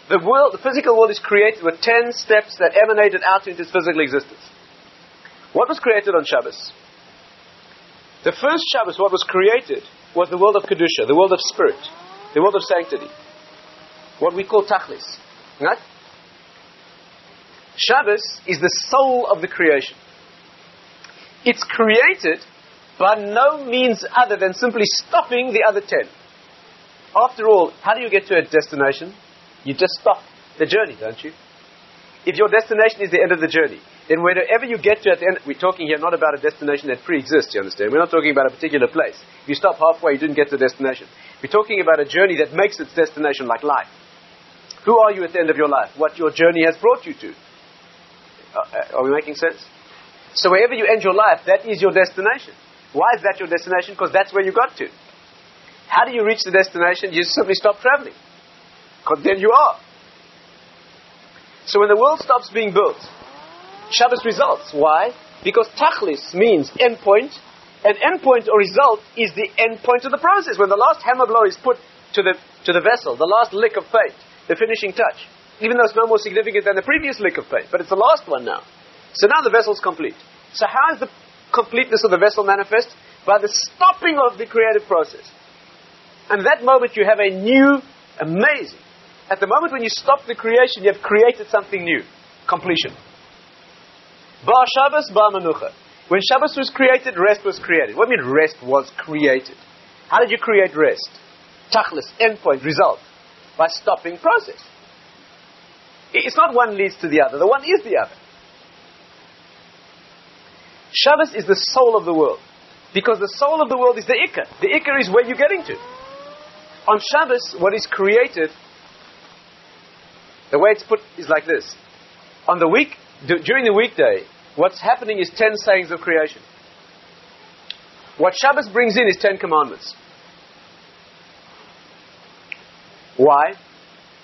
Speaker 1: The world, the physical world is created with ten steps that emanated out into its physical existence. What was created on Shabbos? The first Shabbos, what was created was the world of Kedusha, the world of spirit, the world of sanctity. What we call Tachlis. Right? Shabbos is the soul of the creation. It's created by no means other than simply stopping the other ten. After all, how do you get to a destination? You just stop the journey, don't you? If your destination is the end of the journey, then wherever you get to at the end, we're talking here not about a destination that pre-exists, you understand? We're not talking about a particular place. If you stop halfway, you didn't get to the destination. We're talking about a journey that makes its destination like life. Who are you at the end of your life? What your journey has brought you to. Uh, uh are we making sense? So wherever you end your life, that is your destination. Why is that your destination? Because that's where you got to. How do you reach the destination? You simply stop traveling. Because then you are. So when the world stops being built, Shabbos results. Why? Because tachlis means endpoint, and endpoint or result is the endpoint of the process. When the last hammer blow is put to the, to the vessel, the last lick of paint, the finishing touch, even though it's no more significant than the previous lick of paint, but it's the last one now. So now the vessel is complete. So how is the completeness of the vessel manifest? By the stopping of the creative process. And that moment you have a new, amazing. At the moment when you stop the creation, you have created something new. Completion. Ba Shabbos, Ba Menucha. When Shabbos was created, rest was created. What do you mean rest was created? How did you create rest? Tachlis, endpoint, result. By stopping process. It's not one leads to the other. The one is the other. Shabbos is the soul of the world. Because the soul of the world is the Ikar. The Ikar is where you're getting to. On Shabbos, what is created, the way it's put is like this. On the week, during the weekday, what's happening is ten sayings of creation. What Shabbos brings in is ten commandments. Why?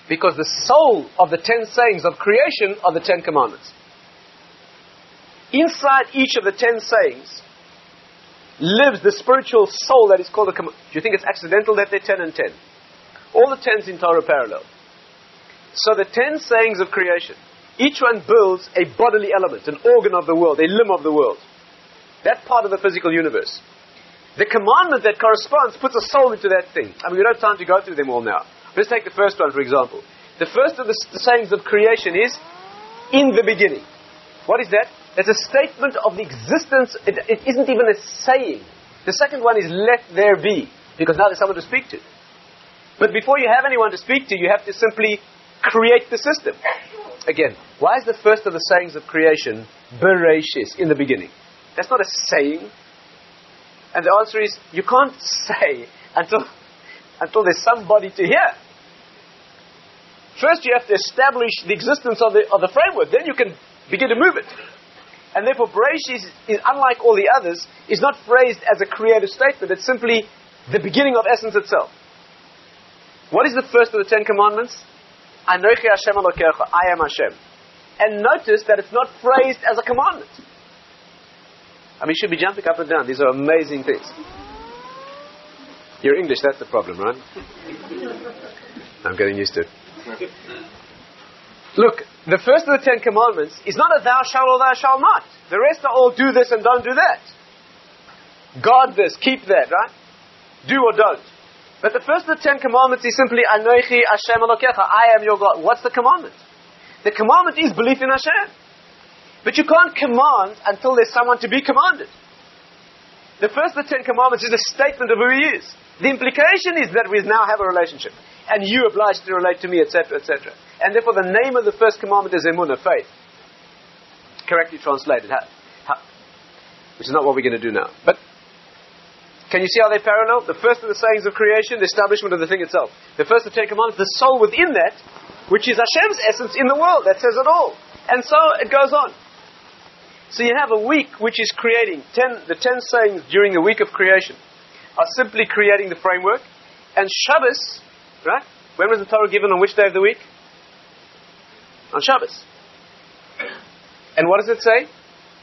Speaker 1: Because the soul of the ten sayings of creation are the ten commandments. Inside each of the ten sayings lives the spiritual soul that is called a command. Do you think it's accidental that they're ten and ten? All the tens in Torah parallel. So the ten sayings of creation, each one builds a bodily element, an organ of the world, a limb of the world. That part of the physical universe. The commandment that corresponds puts a soul into that thing. I mean, we don't have time to go through them all now. Let's take the first one, for example. The first of the, sayings of creation is, in the beginning. What is that? It's a statement of the existence. It, it isn't even a saying. The second one is, let there be. Because now there's someone to speak to. But before you have anyone to speak to, you have to simply create the system. Again, why is the first of the sayings of creation Bereshis, in the beginning? That's not a saying. And the answer is, you can't [laughs] say until until there's somebody to hear. First, you have to establish the existence of the, of the framework. Then you can begin to move it. And therefore, Bereshit is, is, unlike all the others, is not phrased as a creative statement. It's simply the beginning of essence itself. What is the first of the Ten Commandments? Anochi Hashem I am Hashem. And notice that it's not phrased as a commandment. I mean, you should be jumping up and down. These are amazing things. You're English, that's the problem, right? I'm getting used to it. Look, the first of the Ten Commandments is not a thou shalt or thou shalt not. The rest are all do this and don't do that. Guard this, keep that, right? Do or don't. But the first of the Ten Commandments is simply Anochi Hashem Elokecha, I am your God. What's the commandment? The commandment is belief in Hashem. But you can't command until there's someone to be commanded. The first of the Ten Commandments is a statement of who He is. The implication is that we now have a relationship, and you obliged to relate to me, etc., etc. And therefore, the name of the first commandment is emunah, faith. Correctly translated, which is not what we're going to do now. But can you see how they parallel? The first of the sayings of creation, the establishment of the thing itself. The first of Ten Commandments, the soul within that, which is Hashem's essence in the world, that says it all. And so it goes on. So you have a week which is creating ten, the ten sayings during the week of creation are simply creating the framework. And Shabbos, right? When was the Torah given on which day of the week? On Shabbos. And what does it say?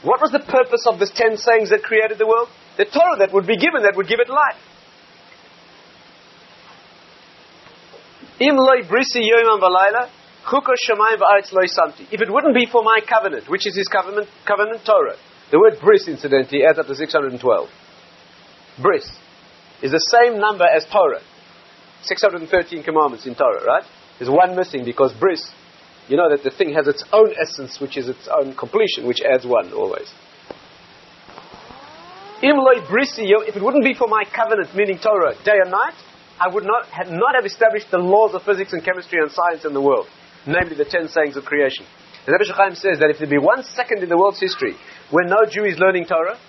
Speaker 1: What was the purpose of the ten sayings that created the world? The Torah that would be given, that would give it life. If it wouldn't be for my covenant, which is his covenant, covenant Torah, the word bris, incidentally, adds up to 612. Bris is the same number as Torah. 613 commandments in Torah, right? There's one missing because bris, you know that the thing has its own essence, which is its own completion, which adds one always. If it wouldn't be for my covenant, meaning Torah, day and night, I would not have, not have established the laws of physics and chemistry and science in the world namely the ten sayings of creation. And Rebbe Chaim says that if there be one second in the world's history when no Jew is learning Torah,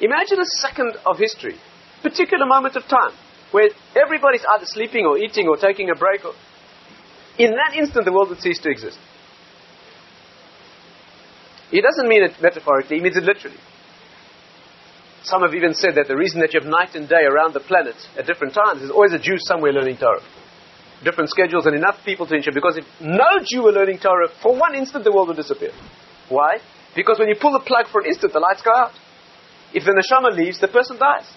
Speaker 1: imagine a second of history, particular moment of time, where everybody's either sleeping or eating or taking a break. Or, in that instant, the world would cease to exist. He doesn't mean it metaphorically, he means it literally. Some have even said that the reason that you have night and day around the planet at different times is always a Jew somewhere learning Torah different schedules and enough people to ensure. Because if no Jew were learning Torah, for one instant the world would disappear. Why? Because when you pull the plug for an instant, the lights go out. If the neshama leaves, the person dies.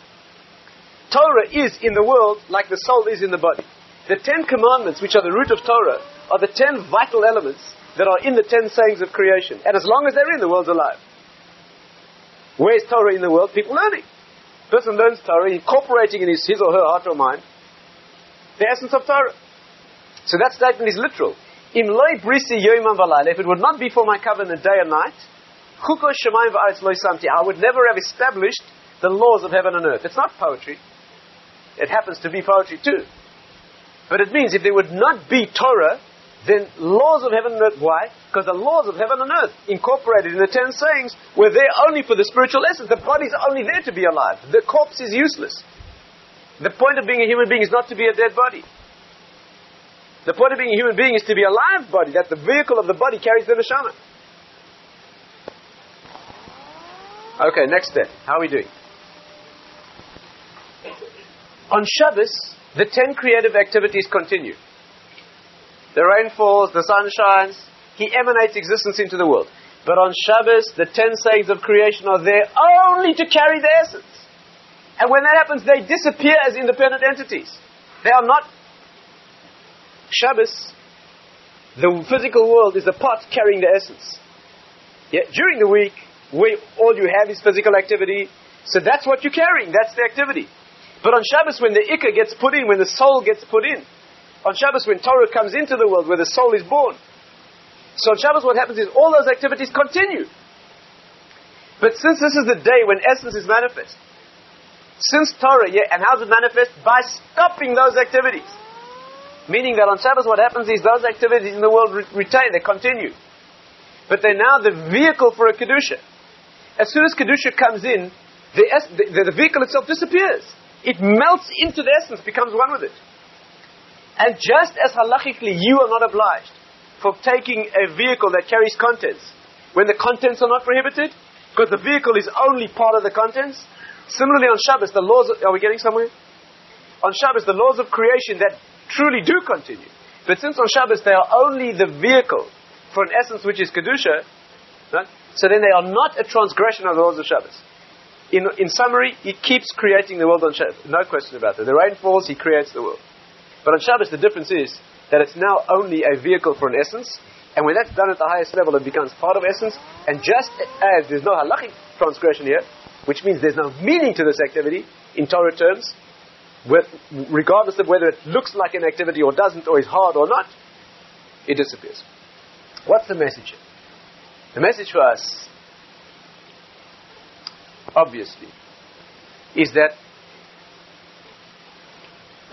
Speaker 1: Torah is in the world like the soul is in the body. The Ten Commandments, which are the root of Torah, are the ten vital elements that are in the ten sayings of creation. And as long as they're in, the world's alive. Where's Torah in the world? People learning. Person learns Torah, incorporating in his, his or her heart or mind the essence of Torah. So that statement is literal. Im loy brisi If it would not be for my covenant day and night. I would never have established the laws of heaven and earth. It's not poetry. It happens to be poetry too. But it means if there would not be Torah, then laws of heaven and earth. Why? Because the laws of heaven and earth, incorporated in the ten sayings, were there only for the spiritual essence. The body's only there to be alive. The corpse is useless. The point of being a human being is not to be a dead body. The point of being a human being is to be a live body, that the vehicle of the body carries the neshama. Okay, next step. How are we doing? On Shabbos, the ten creative activities continue. The rain falls, the sun shines, he emanates existence into the world. But on Shabbos, the ten sayings of creation are there only to carry the essence. And when that happens, they disappear as independent entities. They are not. Shabbos, the physical world, is the part carrying the essence. Yet during the week, where all you have is physical activity, so that's what you're carrying, that's the activity. But on Shabbos, when the ikar gets put in, when the soul gets put in, on Shabbos, when Torah comes into the world, where the soul is born. So on Shabbos, what happens is all those activities continue. But since this is the day when essence is manifest, since Torah, yeah, and how does it manifest? By stopping those activities. Meaning that on Shabbos, what happens is those activities in the world re- retain, they continue. But they're now the vehicle for a Kedusha. As soon as Kedusha comes in, the, es- the, the vehicle itself disappears. It melts into the essence, becomes one with it. And just as halachically you are not obliged for taking a vehicle that carries contents when the contents are not prohibited, because the vehicle is only part of the contents. Similarly on Shabbos, the laws, of, are we getting somewhere? On Shabbos, the laws of creation that truly do continue. But since on Shabbos they are only the vehicle for an essence which is Kedusha, right? so then they are not a transgression of the laws of Shabbos. In, in summary, he keeps creating the world on Shabbos. No question about it. The rain falls, he creates the world. But on Shabbos, the difference is that it's now only a vehicle for an essence, and when that's done at the highest level, it becomes part of essence. And just as there's no halachic transgression here, which means there's no meaning to this activity in Torah terms, with, regardless of whether it looks like an activity or doesn't, or is hard or not, it disappears. What's the message here? The message for us, obviously, is that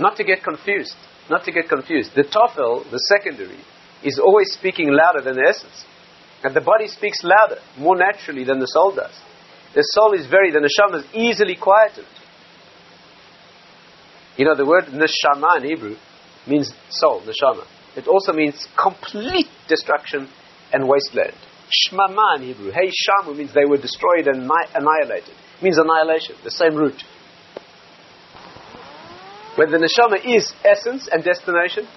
Speaker 1: not to get confused. Not to get confused. The tofel, the secondary, is always speaking louder than the essence. And the body speaks louder, more naturally than the soul does. The soul is very, the neshama is easily quieted. You know, the word neshama in Hebrew means soul, neshama. It also means complete destruction and wasteland. Shmama in Hebrew, hey shamu means they were destroyed and annihilated. It means annihilation, the same root. When the neshama is essence and destination,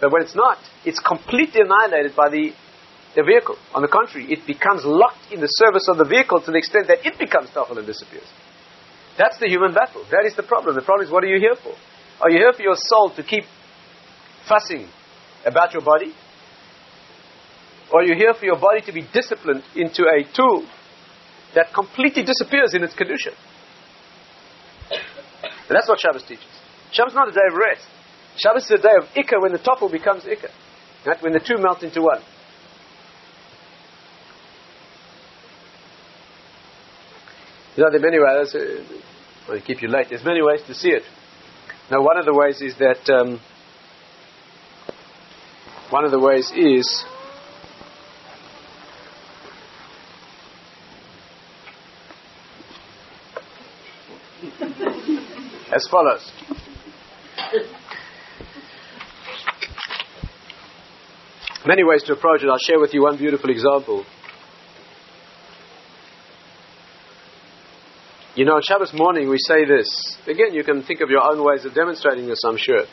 Speaker 1: but when it's not, it's completely annihilated by the, the vehicle. On the contrary, it becomes locked in the service of the vehicle to the extent that it becomes tafel and disappears. That's the human battle. That is the problem. The problem is, what are you here for? Are you here for your soul to keep fussing about your body? Or are you here for your body to be disciplined into a tool that completely disappears in its Kedusha? And that's what Shabbos teaches. Shabbos is not a day of rest. Shabbos is a day of Ikar when the tofel becomes Ikar. Right? When the two melt into one. You know, there are many ways, uh, well, keep you late, there's many ways to see it. Now, one of the ways is that, um, one of the ways is as follows. Many ways to approach it. I'll share with you one beautiful example. You know, on Shabbos morning we say this. Again, you can think of your own ways of demonstrating this, I'm sure.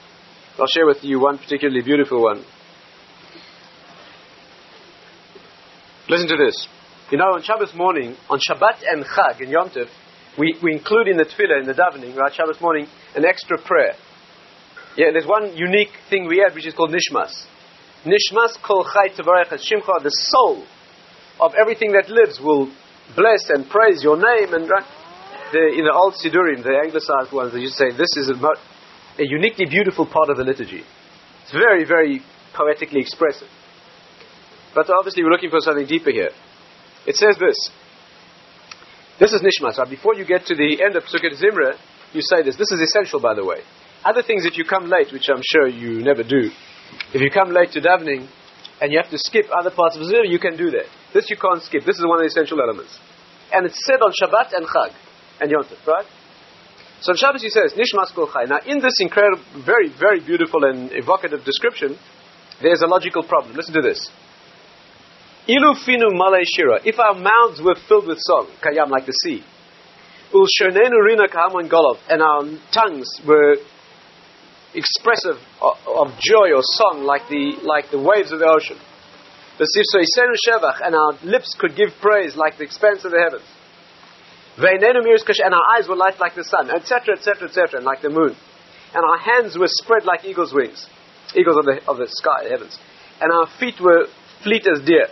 Speaker 1: I'll share with you one particularly beautiful one. Listen to this. You know, on Shabbos morning, on Shabbat and Chag and Yom Tov, we, we include in the tefillah, in the davening, right, Shabbos morning, an extra prayer. Yeah, there's one unique thing we add, which is called nishmas. Nishmas kol chai tevarech shimcha, the soul of everything that lives will bless and praise your name. And right, the, in the old Sidurim, the anglicized ones, they used to say this is a, a uniquely beautiful part of the liturgy. It's very, very poetically expressive. But obviously, we're looking for something deeper here. It says this this is Nishmas. Right? Before you get to the end of Pesukei D'Zimra, you say this. This is essential, by the way. Other things if you come late, which I'm sure you never do, if you come late to davening and you have to skip other parts of the you can do that. This you can't skip. This is one of the essential elements. And it's said on Shabbat and Chag and Yom Tov, right? So on Shabbos he says, Nishmas Kol. Now in this incredible, very, very beautiful and evocative description, there's a logical problem. Listen to this. Ilu finu shira. If our mouths were filled with song, kayam like the sea, ul shonenu rina kahamon golov, and our tongues were expressive of, of, joy or song like the like the waves of the ocean. And our lips could give praise like the expanse of the heavens. And our eyes were light like the sun, etc., etc., etc., and like the moon. And our hands were spread like eagle's wings, eagles of the, of the sky, heavens. And our feet were fleet as deer.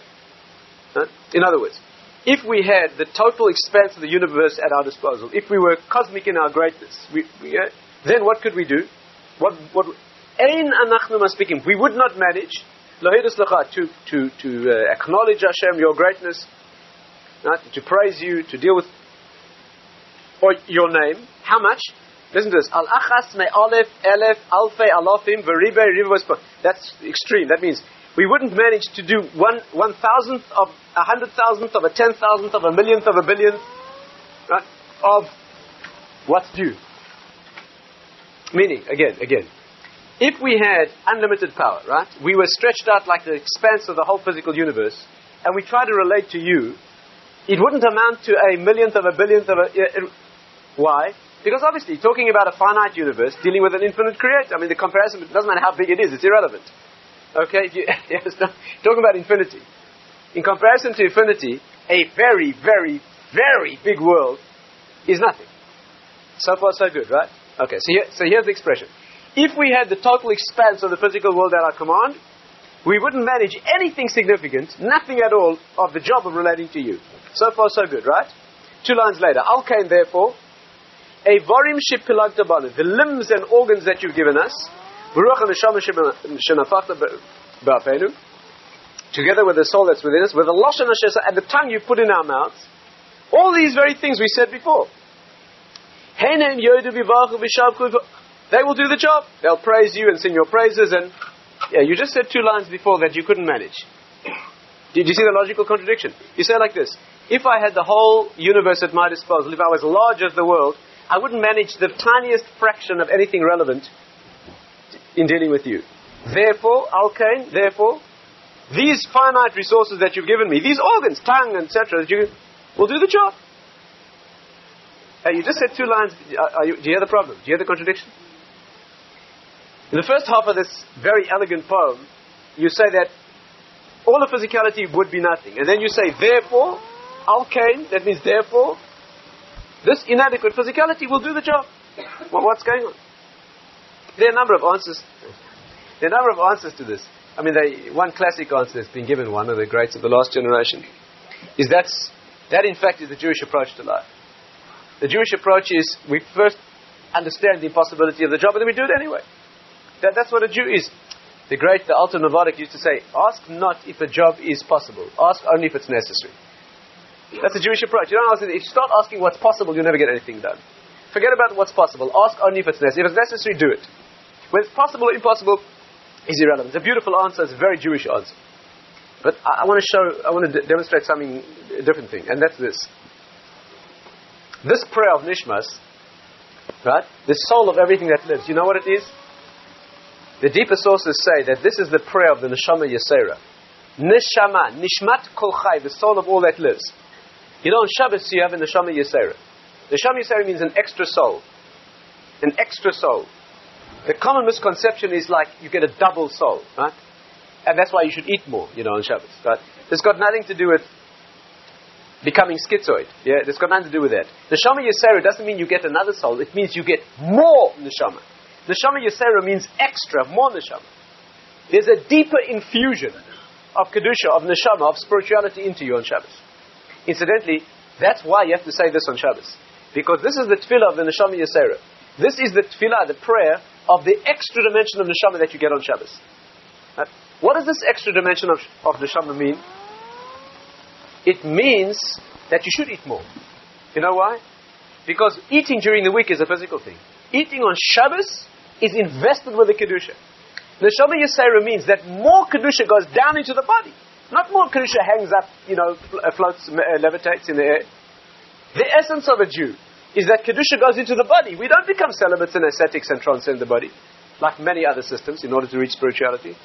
Speaker 1: In other words, if we had the total expanse of the universe at our disposal, if we were cosmic in our greatness, we, we, uh, then what could we do? What, what, speaking, we would not manage to, to, to uh, acknowledge Hashem, your greatness, right? to praise you, to deal with or your name. How much? Listen to this. Al achas me elef alfe alofim veribe rivos. That's extreme. That means we wouldn't manage to do one one thousandth of a hundred thousandth of a ten thousandth of a millionth of a billionth right, of what's due. Meaning, again, again, if we had unlimited power, right, we were stretched out like the expanse of the whole physical universe, and we try to relate to you, it wouldn't amount to a millionth of a billionth of a. Why? Because obviously, talking about a finite universe, dealing with an infinite creator, I mean, the comparison doesn't matter how big it is, it's irrelevant. Okay? [laughs] Talking about infinity. In comparison to infinity, a very, very, very big world is nothing. So far, so good, right? Okay, so, here, so here's the expression. If we had the total expanse of the physical world at our command, we wouldn't manage anything significant, nothing at all, of the job of relating to you. So far, so good, right? Two lines later. Al Kain, therefore, Evarim shipilagta banu, the limbs and organs that you've given us, together with the soul that's within us, with the lashon and the tongue you put in our mouths, all these very things we said before. They will do the job. They'll praise you and sing your praises and yeah, you just said two lines before that you couldn't manage. Did you see the logical contradiction? You say like this If I had the whole universe at my disposal, if I was large as the world, I wouldn't manage the tiniest fraction of anything relevant in dealing with you. Therefore, Alkain, therefore, these finite resources that you've given me, these organs, tongue, etc., that you will do the job. Hey, you just said two lines. You, do you hear the problem? Do you hear the contradiction? In the first half of this very elegant poem, you say that all the physicality would be nothing. And then you say, therefore, Alkain, that means therefore, this inadequate physicality will do the job. Well, what's going on? There are a number of answers. There are a number of answers to this. I mean, they, one classic answer that's been given, one of the greats of the last generation, is that's, that in fact is the Jewish approach to life. The Jewish approach is we first understand the impossibility of the job and then we do it anyway. That, that's what a Jew is. The great, the Alter Novardok used to say, ask not if a job is possible, ask only if it's necessary. That's the Jewish approach. You don't ask, if you start asking what's possible, you'll never get anything done. Forget about what's possible. Ask only if it's necessary. If it's necessary, do it. When it's possible or impossible, is irrelevant. It's a beautiful answer. It's a very Jewish answer. But I, I want to show, I want to demonstrate something, a different thing, and that's this. This prayer of Nishmas, right, the soul of everything that lives, you know what it is? The deeper sources say that this is the prayer of the Neshama Yesera. Neshama, Nishmat Kol Chai, the soul of all that lives. You know, on Shabbos you have in Neshama Yisera. Neshama Yisera means an extra soul. An extra soul. The common misconception is like you get a double soul, right? And that's why you should eat more, you know, on Shabbos, right? It's got nothing to do with becoming schizoid. Yeah, it's got nothing to do with that. Neshama Yisera doesn't mean you get another soul, it means you get more Neshama. The Shama Yisera means extra, more Neshama. There's a deeper infusion of Kedusha, of Neshama, of spirituality into you on Shabbos. Incidentally, that's why you have to say this on Shabbos. Because this is the tefillah of the Neshama Yisera. This is the tefillah, the prayer of the extra dimension of Neshama that you get on Shabbos. Right? What does this extra dimension of, of Neshama mean? It means that you should eat more. You know why? Because eating during the week is a physical thing. Eating on Shabbos is invested with the Kedusha. Neshama Yisera means that more Kedusha goes down into the body. Not more Kedusha hangs up, you know, floats, uh, levitates in the air. The essence of a Jew is that Kedusha goes into the body. We don't become celibates and ascetics and transcend the body, like many other systems, in order to reach spirituality.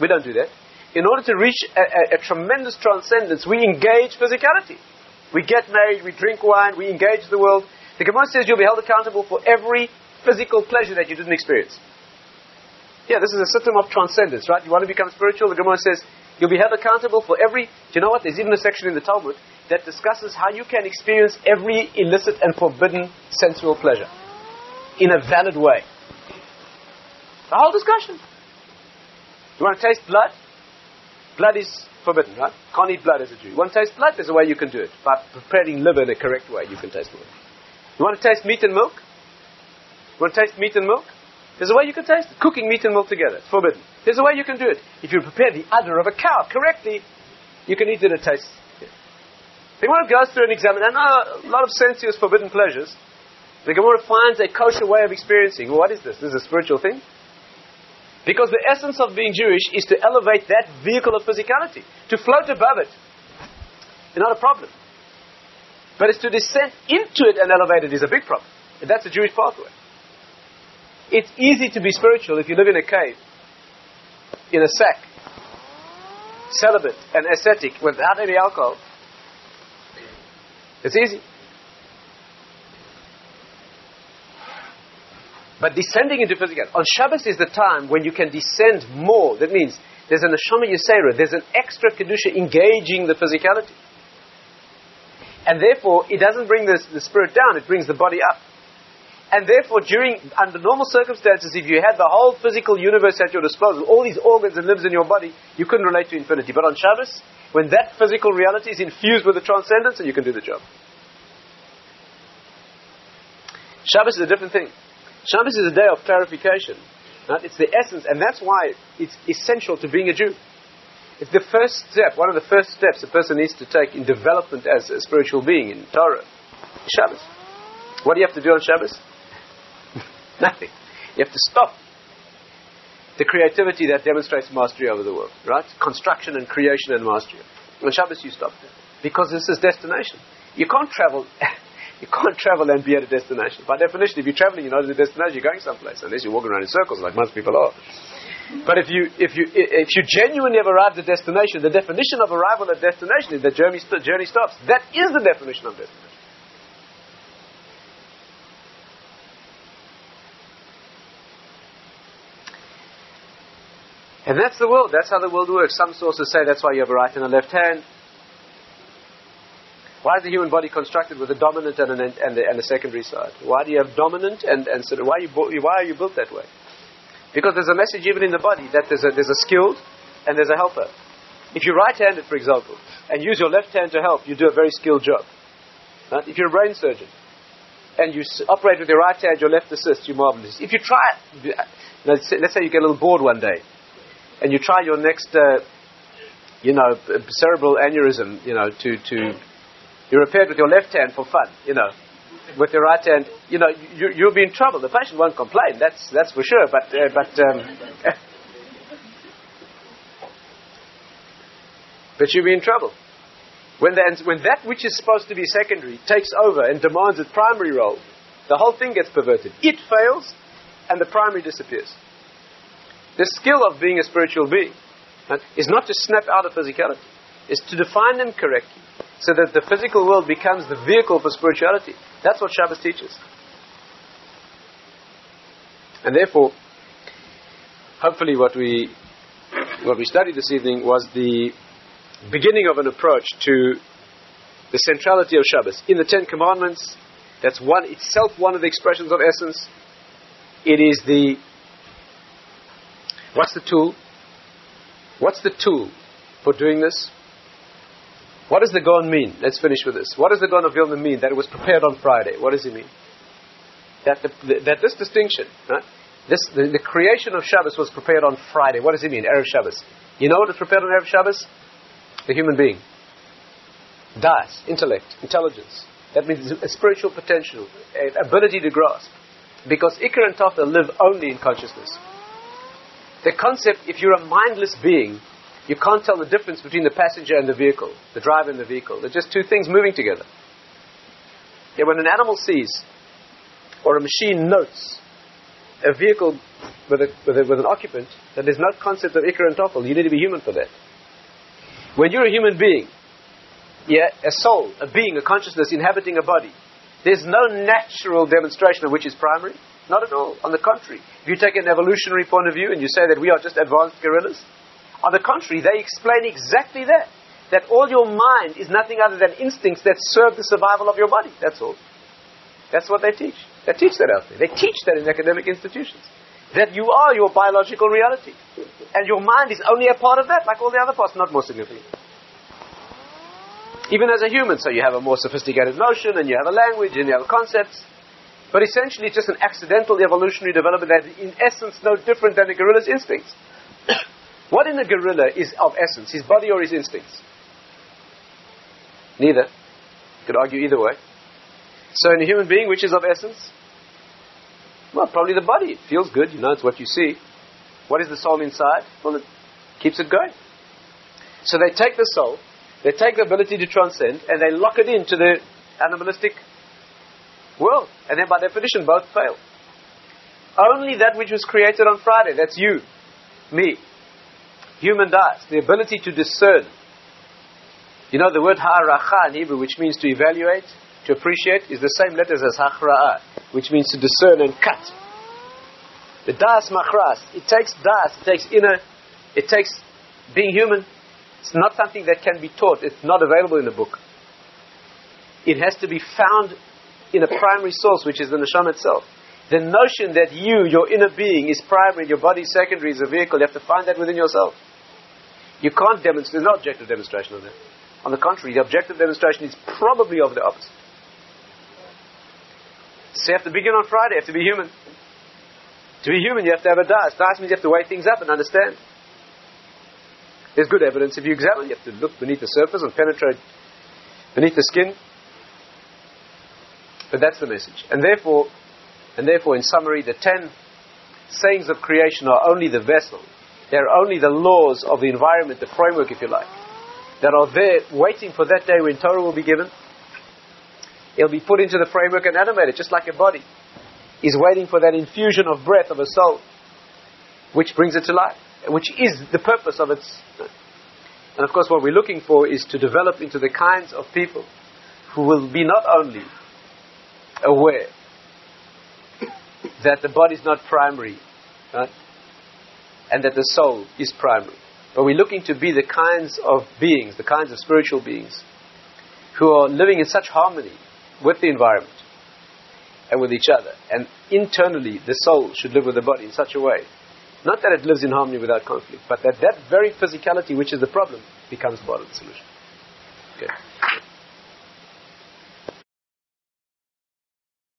Speaker 1: We don't do that. In order to reach a, a, a tremendous transcendence, we engage physicality. We get married, we drink wine, we engage the world. The Gemara says you'll be held accountable for every physical pleasure that you didn't experience. Yeah, this is a system of transcendence, right? You want to become spiritual? The Gemara says you'll be held accountable for every. Do you know what? There's even a section in the Talmud that discusses how you can experience every illicit and forbidden sensual pleasure in a valid way. The whole discussion. You want to taste blood? Blood is forbidden, right? Can't eat blood as a Jew. You want to taste blood? There's a way you can do it. By preparing liver in a correct way, you can taste blood. You want to taste meat and milk? You want to taste meat and milk? There's a way you can taste it. Cooking meat and milk together. It's forbidden. There's a way you can do it. If you prepare the udder of a cow correctly, you can eat it and taste the Gemara goes through and examines, and uh, a lot of sensuous forbidden pleasures. The Gemara finds a kosher way of experiencing. Well, what is this? This is a spiritual thing? Because the essence of being Jewish is to elevate that vehicle of physicality, to float above it. It's not a problem. But it's to descend into it and elevate it is a big problem. And that's a Jewish pathway. It's easy to be spiritual if you live in a cave, in a sack, celibate and ascetic, without any alcohol. It's easy. But descending into physical, on Shabbos is the time when you can descend more. That means there's an Neshama Yisera, there's an extra Kedusha engaging the physicality. And therefore, it doesn't bring the, the spirit down, it brings the body up. And therefore, during, under normal circumstances, if you had the whole physical universe at your disposal, all these organs and limbs in your body, you couldn't relate to infinity. But on Shabbos, when that physical reality is infused with the transcendence, and you can do the job. Shabbos is a different thing. Shabbos is a day of clarification. Right? It's the essence, and that's why it's essential to being a Jew. It's the first step, one of the first steps a person needs to take in development as a spiritual being in Torah. Shabbos. What do you have to do on Shabbos? [laughs] Nothing. You have to stop the creativity that demonstrates mastery over the world, right? Construction and creation and mastery. On Shabbos you stop there. Because this is destination. You can't travel [laughs] you can't travel and be at a destination. By definition, if you're traveling, you're not at a destination, you're going someplace, unless you're walking around in circles like most people are. But if you if you if you genuinely have arrived at destination, the definition of arrival at destination is that journey journey stops. That is the definition of destination. And that's the world. That's how the world works. Some sources say that's why you have a right and a left hand. Why is the human body constructed with a dominant and, an, and, a, and a secondary side? Why do you have dominant and, and sort of, why, you, why are you built that way? Because there's a message even in the body that there's a, there's a skilled and there's a helper. If you're right-handed, for example, and use your left hand to help, you do a very skilled job. Right? If you're a brain surgeon and you operate with your right hand, your left assists, you're marvelous. If you try, uh, say, let's say you get a little bored one day and you try your next, uh, you know, cerebral aneurysm, you know, to, to, you repair it with your left hand for fun, you know, with your right hand, you know, you, you'll be in trouble. The patient won't complain, that's, that's for sure, but, uh, but, um, [laughs] but you'll be in trouble. When, the, when that which is supposed to be secondary takes over and demands its primary role, the whole thing gets perverted. It fails, and the primary disappears. The skill of being a spiritual being right, is not to snap out of physicality, is to define them correctly so that the physical world becomes the vehicle for spirituality. That's what Shabbos teaches. And therefore, hopefully what we what we studied this evening was the beginning of an approach to the centrality of Shabbos. In the Ten Commandments, that's one itself one of the expressions of essence. It is the What's the tool? What's the tool for doing this? What does the Gaon mean? Let's finish with this. What does the Gaon of Vilna mean that it was prepared on Friday? What does he mean? That, the, that this distinction, right? this, the, the, creation of Shabbos was prepared on Friday. What does he mean? Erev Shabbos. You know what is prepared on Erev Shabbos? The human being. Das, intellect, intelligence. That means a spiritual potential, an ability to grasp. Because Ikar and Tafel live only in consciousness. The concept, if you're a mindless being, you can't tell the difference between the passenger and the vehicle, the driver and the vehicle. They're just two things moving together. Yeah, when an animal sees, or a machine notes, a vehicle with, a, with, a, with an occupant, then there's no concept of Ikar and Tafel. You need to be human for that. When you're a human being, yeah, a soul, a being, a consciousness inhabiting a body, there's no natural demonstration of which is primary. Not at all. On the contrary, if you take an evolutionary point of view and you say that we are just advanced gorillas, on the contrary, they explain exactly that. That all your mind is nothing other than instincts that serve the survival of your body. That's all. That's what they teach. They teach that out there. They teach that in academic institutions. That you are your biological reality. And your mind is only a part of that, like all the other parts, not more significant. Even as a human, so you have a more sophisticated notion, and you have a language, and you have concepts. But essentially, it's just an accidental evolutionary development that is, in essence, no different than a gorilla's instincts. [coughs] what in a gorilla is of essence, his body or his instincts? Neither. Could argue either way. So, in a human being, which is of essence? Well, probably the body. It feels good, you know, it's what you see. What is the soul inside? Well, it keeps it going. So, they take the soul, they take the ability to transcend, and they lock it into the animalistic world. And then by definition, both fail. Only that which was created on Friday, that's you, me, human dies. The ability to discern. You know, the word ha'aracha in Hebrew, which means to evaluate, to appreciate, is the same letters as hachra'ah, which means to discern and cut. The das machras, it takes das, it takes inner, it takes being human. It's not something that can be taught. It's not available in the book. It has to be found in a primary source, which is the neshama itself. The notion that you, your inner being, is primary, your body secondary, is a vehicle, you have to find that within yourself. You can't demonstrate, there's no objective demonstration of that. On the contrary, the objective demonstration is probably of the opposite. So you have to begin on Friday, you have to be human. To be human, you have to have a das. Das means you have to weigh things up and understand. There's good evidence. If you examine, you have to look beneath the surface and penetrate beneath the skin but that's the message. And therefore, and therefore, in summary, the ten sayings of creation are only the vessel. They're only the laws of the environment, the framework, if you like, that are there waiting for that day when Torah will be given. It'll be put into the framework and animated, just like a body is waiting for that infusion of breath of a soul, which brings it to life, which is the purpose of its. And of course, what we're looking for is to develop into the kinds of people who will be not only aware that the body is not primary, right? and that the soul is primary. But we're looking to be the kinds of beings, the kinds of spiritual beings, who are living in such harmony with the environment and with each other. And internally, the soul should live with the body in such a way, not that it lives in harmony without conflict, but that that very physicality, which is the problem, becomes part of the solution. Okay.